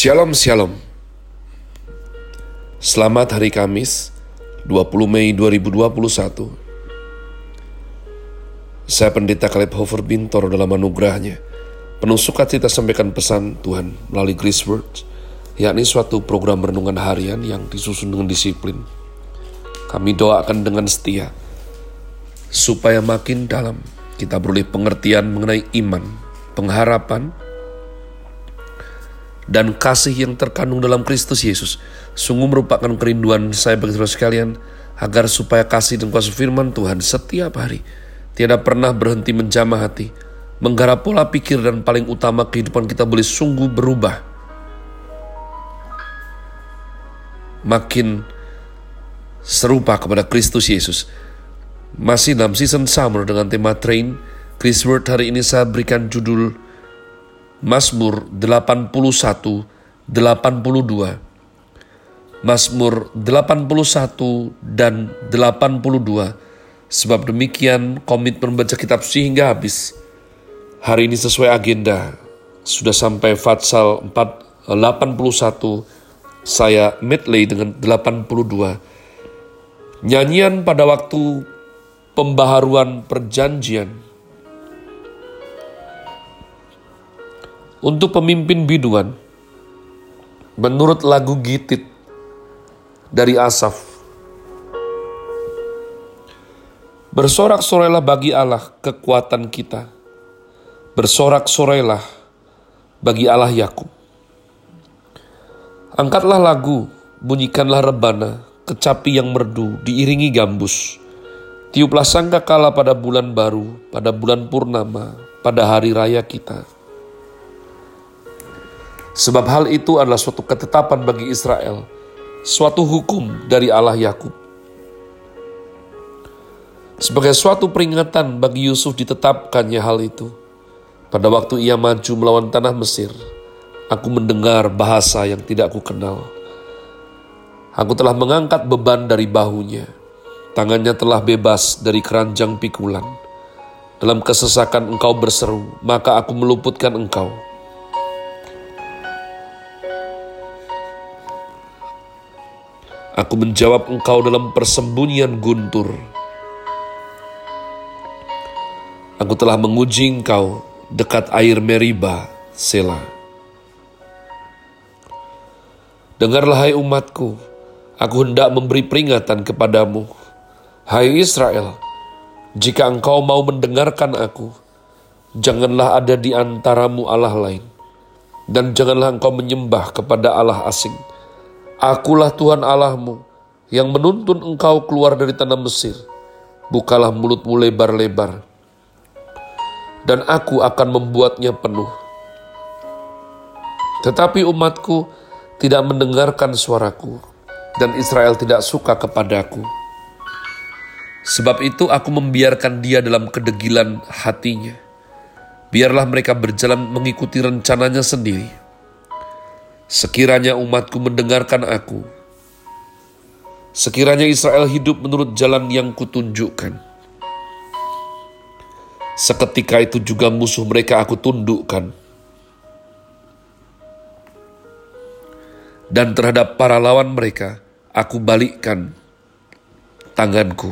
Shalom Shalom. Selamat hari Kamis 20 Mei 2021 Saya Pendeta Caleb Hofer Bintor dalam anugerahnya. Penuh sukacita sampaikan pesan Tuhan melalui Grace Words yakni suatu program renungan harian yang disusun dengan disiplin. Kami doakan dengan setia supaya makin dalam kita beroleh pengertian mengenai iman, pengharapan, dan kasih yang terkandung dalam Kristus Yesus sungguh merupakan kerinduan saya bagi saudara sekalian agar supaya kasih dan kuasa firman Tuhan setiap hari tidak pernah berhenti menjamah hati, menggarap pola pikir dan paling utama kehidupan kita boleh sungguh berubah. Makin serupa kepada Kristus Yesus. Masih dalam season summer dengan tema train, Chris Word hari ini saya berikan judul Mazmur 81 82 Mazmur 81 dan 82 Sebab demikian komitmen membaca kitab sehingga habis. Hari ini sesuai agenda. Sudah sampai Fatsal 4, 81 Saya medley dengan 82 Nyanyian pada waktu pembaharuan perjanjian Untuk pemimpin biduan, menurut lagu Gitit dari Asaf, Bersorak-sorailah bagi Allah kekuatan kita. Bersorak-sorailah bagi Allah Yakub. Angkatlah lagu, bunyikanlah rebana, kecapi yang merdu, diiringi gambus. Tiuplah sangkakala pada bulan baru, pada bulan purnama, pada hari raya kita. Sebab hal itu adalah suatu ketetapan bagi Israel, suatu hukum dari Allah Yakub. Sebagai suatu peringatan bagi Yusuf ditetapkannya hal itu. Pada waktu ia maju melawan tanah Mesir, aku mendengar bahasa yang tidak aku kenal. Aku telah mengangkat beban dari bahunya. Tangannya telah bebas dari keranjang pikulan. Dalam kesesakan engkau berseru, maka aku meluputkan engkau Aku menjawab engkau dalam persembunyian guntur. Aku telah menguji engkau dekat air Meriba, Sela. Dengarlah hai umatku, aku hendak memberi peringatan kepadamu. Hai Israel, jika engkau mau mendengarkan aku, janganlah ada di antaramu Allah lain, dan janganlah engkau menyembah kepada Allah asing Akulah Tuhan Allahmu yang menuntun engkau keluar dari tanah Mesir. Bukalah mulutmu lebar-lebar, dan aku akan membuatnya penuh. Tetapi umatku tidak mendengarkan suaraku, dan Israel tidak suka kepadaku. Sebab itu aku membiarkan dia dalam kedegilan hatinya. Biarlah mereka berjalan mengikuti rencananya sendiri Sekiranya umatku mendengarkan aku, sekiranya Israel hidup menurut jalan yang kutunjukkan. Seketika itu juga musuh mereka aku tundukkan. Dan terhadap para lawan mereka, aku balikkan tanganku.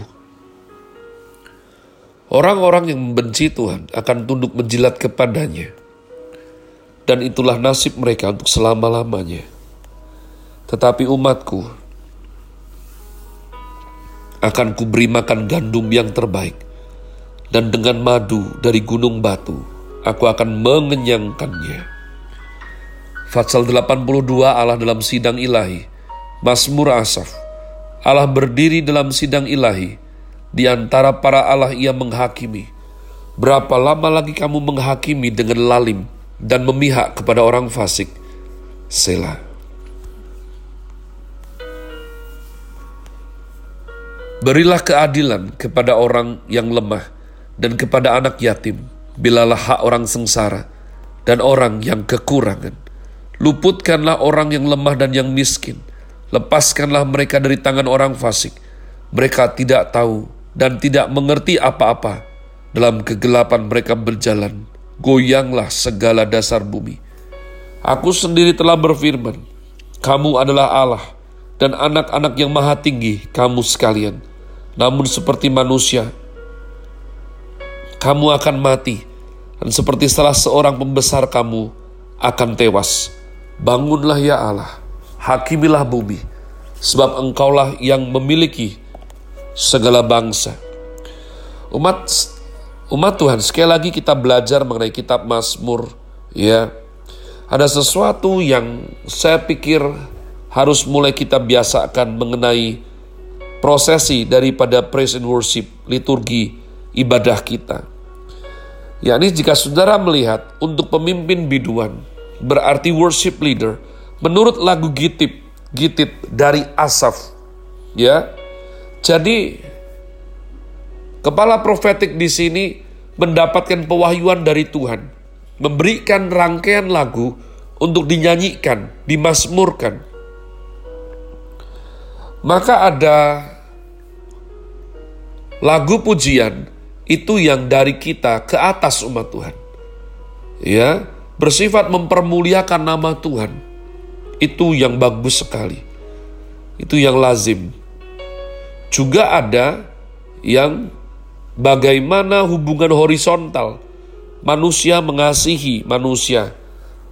Orang-orang yang membenci Tuhan akan tunduk menjilat kepadanya dan itulah nasib mereka untuk selama-lamanya. Tetapi umatku akan kuberi makan gandum yang terbaik, dan dengan madu dari gunung batu, aku akan mengenyangkannya. Fatsal 82 Allah dalam sidang ilahi, Mazmur Asaf, Allah berdiri dalam sidang ilahi, di antara para Allah ia menghakimi. Berapa lama lagi kamu menghakimi dengan lalim, dan memihak kepada orang fasik. Selah. Berilah keadilan kepada orang yang lemah dan kepada anak yatim, bilalah hak orang sengsara dan orang yang kekurangan. Luputkanlah orang yang lemah dan yang miskin. Lepaskanlah mereka dari tangan orang fasik. Mereka tidak tahu dan tidak mengerti apa-apa. Dalam kegelapan mereka berjalan goyanglah segala dasar bumi. Aku sendiri telah berfirman, kamu adalah Allah dan anak-anak yang maha tinggi kamu sekalian. Namun seperti manusia, kamu akan mati dan seperti salah seorang pembesar kamu akan tewas. Bangunlah ya Allah, hakimilah bumi, sebab engkaulah yang memiliki segala bangsa. Umat umat Tuhan, sekali lagi kita belajar mengenai kitab Mazmur, ya. Ada sesuatu yang saya pikir harus mulai kita biasakan mengenai prosesi daripada praise and worship, liturgi, ibadah kita. Yakni jika saudara melihat untuk pemimpin biduan, berarti worship leader, menurut lagu Gitip, Gitip dari Asaf. Ya. Jadi kepala profetik di sini mendapatkan pewahyuan dari Tuhan, memberikan rangkaian lagu untuk dinyanyikan, dimasmurkan. Maka ada lagu pujian itu yang dari kita ke atas umat Tuhan. Ya, bersifat mempermuliakan nama Tuhan. Itu yang bagus sekali. Itu yang lazim. Juga ada yang bagaimana hubungan horizontal manusia mengasihi manusia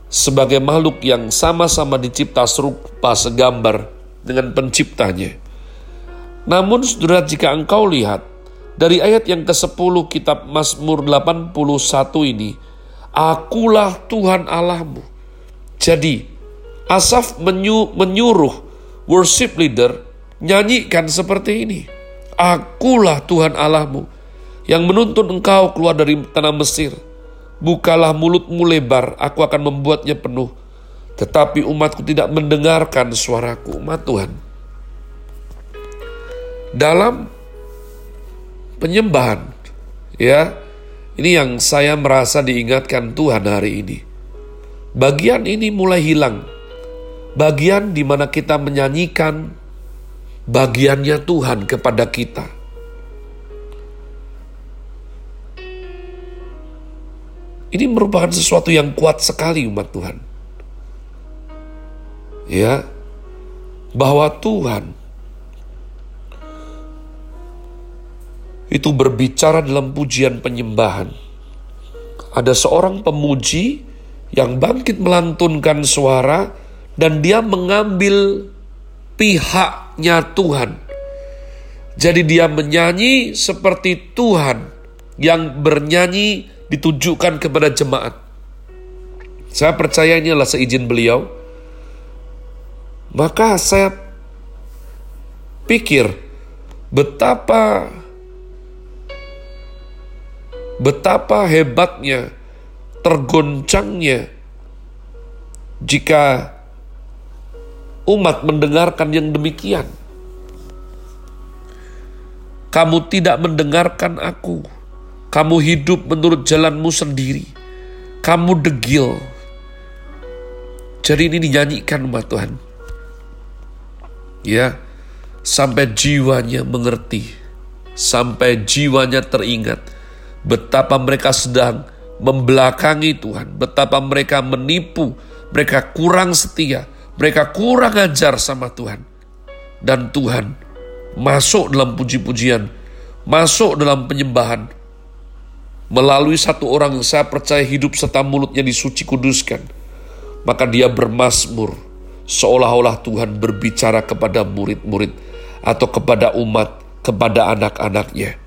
sebagai makhluk yang sama-sama dicipta serupa segambar dengan penciptanya. Namun saudara jika engkau lihat dari ayat yang ke-10 kitab Mazmur 81 ini, Akulah Tuhan Allahmu. Jadi, Asaf menyuruh worship leader nyanyikan seperti ini. Akulah Tuhan Allahmu yang menuntun engkau keluar dari tanah Mesir. Bukalah mulutmu lebar, aku akan membuatnya penuh. Tetapi umatku tidak mendengarkan suaraku, umat Tuhan. Dalam penyembahan. Ya, ini yang saya merasa diingatkan Tuhan hari ini. Bagian ini mulai hilang. Bagian di mana kita menyanyikan bagiannya Tuhan kepada kita. Ini merupakan sesuatu yang kuat sekali umat Tuhan. Ya, bahwa Tuhan itu berbicara dalam pujian penyembahan. Ada seorang pemuji yang bangkit melantunkan suara dan dia mengambil pihaknya Tuhan. Jadi dia menyanyi seperti Tuhan yang bernyanyi ditujukan kepada jemaat. Saya percaya ini adalah seizin beliau. Maka saya pikir betapa betapa hebatnya, tergoncangnya jika umat mendengarkan yang demikian. Kamu tidak mendengarkan aku. Kamu hidup menurut jalanmu sendiri. Kamu degil. Jadi ini dinyanyikan umat Tuhan. Ya, sampai jiwanya mengerti. Sampai jiwanya teringat betapa mereka sedang membelakangi Tuhan, betapa mereka menipu, mereka kurang setia, mereka kurang ajar sama Tuhan. Dan Tuhan masuk dalam puji-pujian, masuk dalam penyembahan, melalui satu orang yang saya percaya hidup serta mulutnya disuci kuduskan, maka dia bermasmur, seolah-olah Tuhan berbicara kepada murid-murid atau kepada umat, kepada anak-anaknya.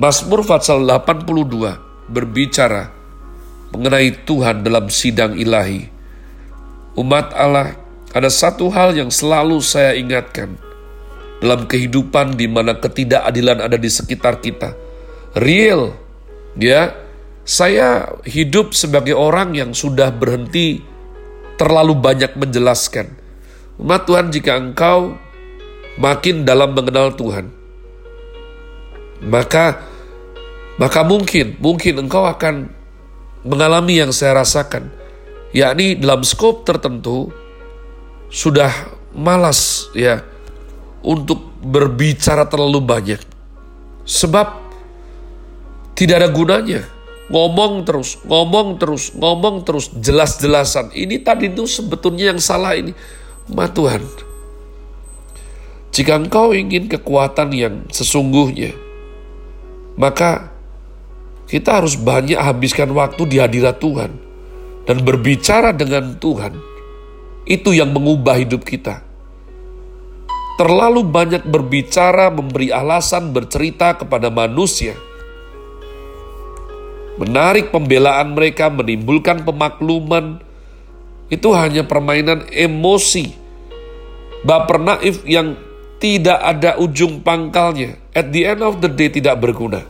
Mazmur Fatsal 82 berbicara mengenai Tuhan dalam sidang ilahi. Umat Allah, ada satu hal yang selalu saya ingatkan dalam kehidupan di mana ketidakadilan ada di sekitar kita. Real, ya. Saya hidup sebagai orang yang sudah berhenti terlalu banyak menjelaskan. Umat Tuhan, jika engkau makin dalam mengenal Tuhan, maka maka mungkin, mungkin engkau akan mengalami yang saya rasakan, yakni dalam skop tertentu sudah malas ya untuk berbicara terlalu banyak. Sebab tidak ada gunanya. ngomong terus, ngomong terus, ngomong terus, jelas-jelasan. Ini tadi itu sebetulnya yang salah ini. Ma Tuhan, jika engkau ingin kekuatan yang sesungguhnya, maka kita harus banyak habiskan waktu di hadirat Tuhan dan berbicara dengan Tuhan. Itu yang mengubah hidup kita. Terlalu banyak berbicara, memberi alasan, bercerita kepada manusia – menarik pembelaan mereka, menimbulkan pemakluman. Itu hanya permainan emosi. Baper naif yang tidak ada ujung pangkalnya. At the end of the day tidak berguna.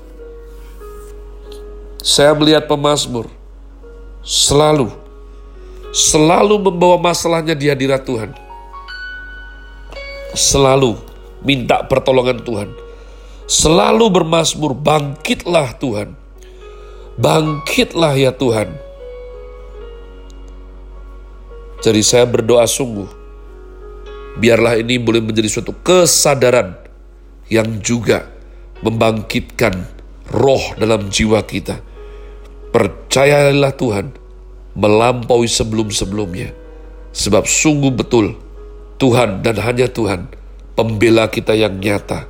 Saya melihat pemazmur selalu selalu membawa masalahnya di hadirat Tuhan. Selalu minta pertolongan Tuhan. Selalu bermasmur, bangkitlah Tuhan. Bangkitlah ya Tuhan. Jadi saya berdoa sungguh. Biarlah ini boleh menjadi suatu kesadaran yang juga membangkitkan roh dalam jiwa kita. Percayalah Tuhan melampaui sebelum-sebelumnya. Sebab sungguh betul Tuhan dan hanya Tuhan pembela kita yang nyata.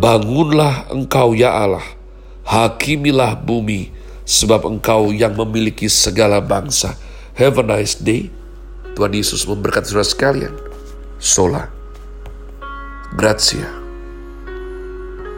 Bangunlah engkau ya Allah Hakimilah bumi, sebab engkau yang memiliki segala bangsa. Have a nice day. Tuhan Yesus memberkati saudara sekalian. Sola. Grazie.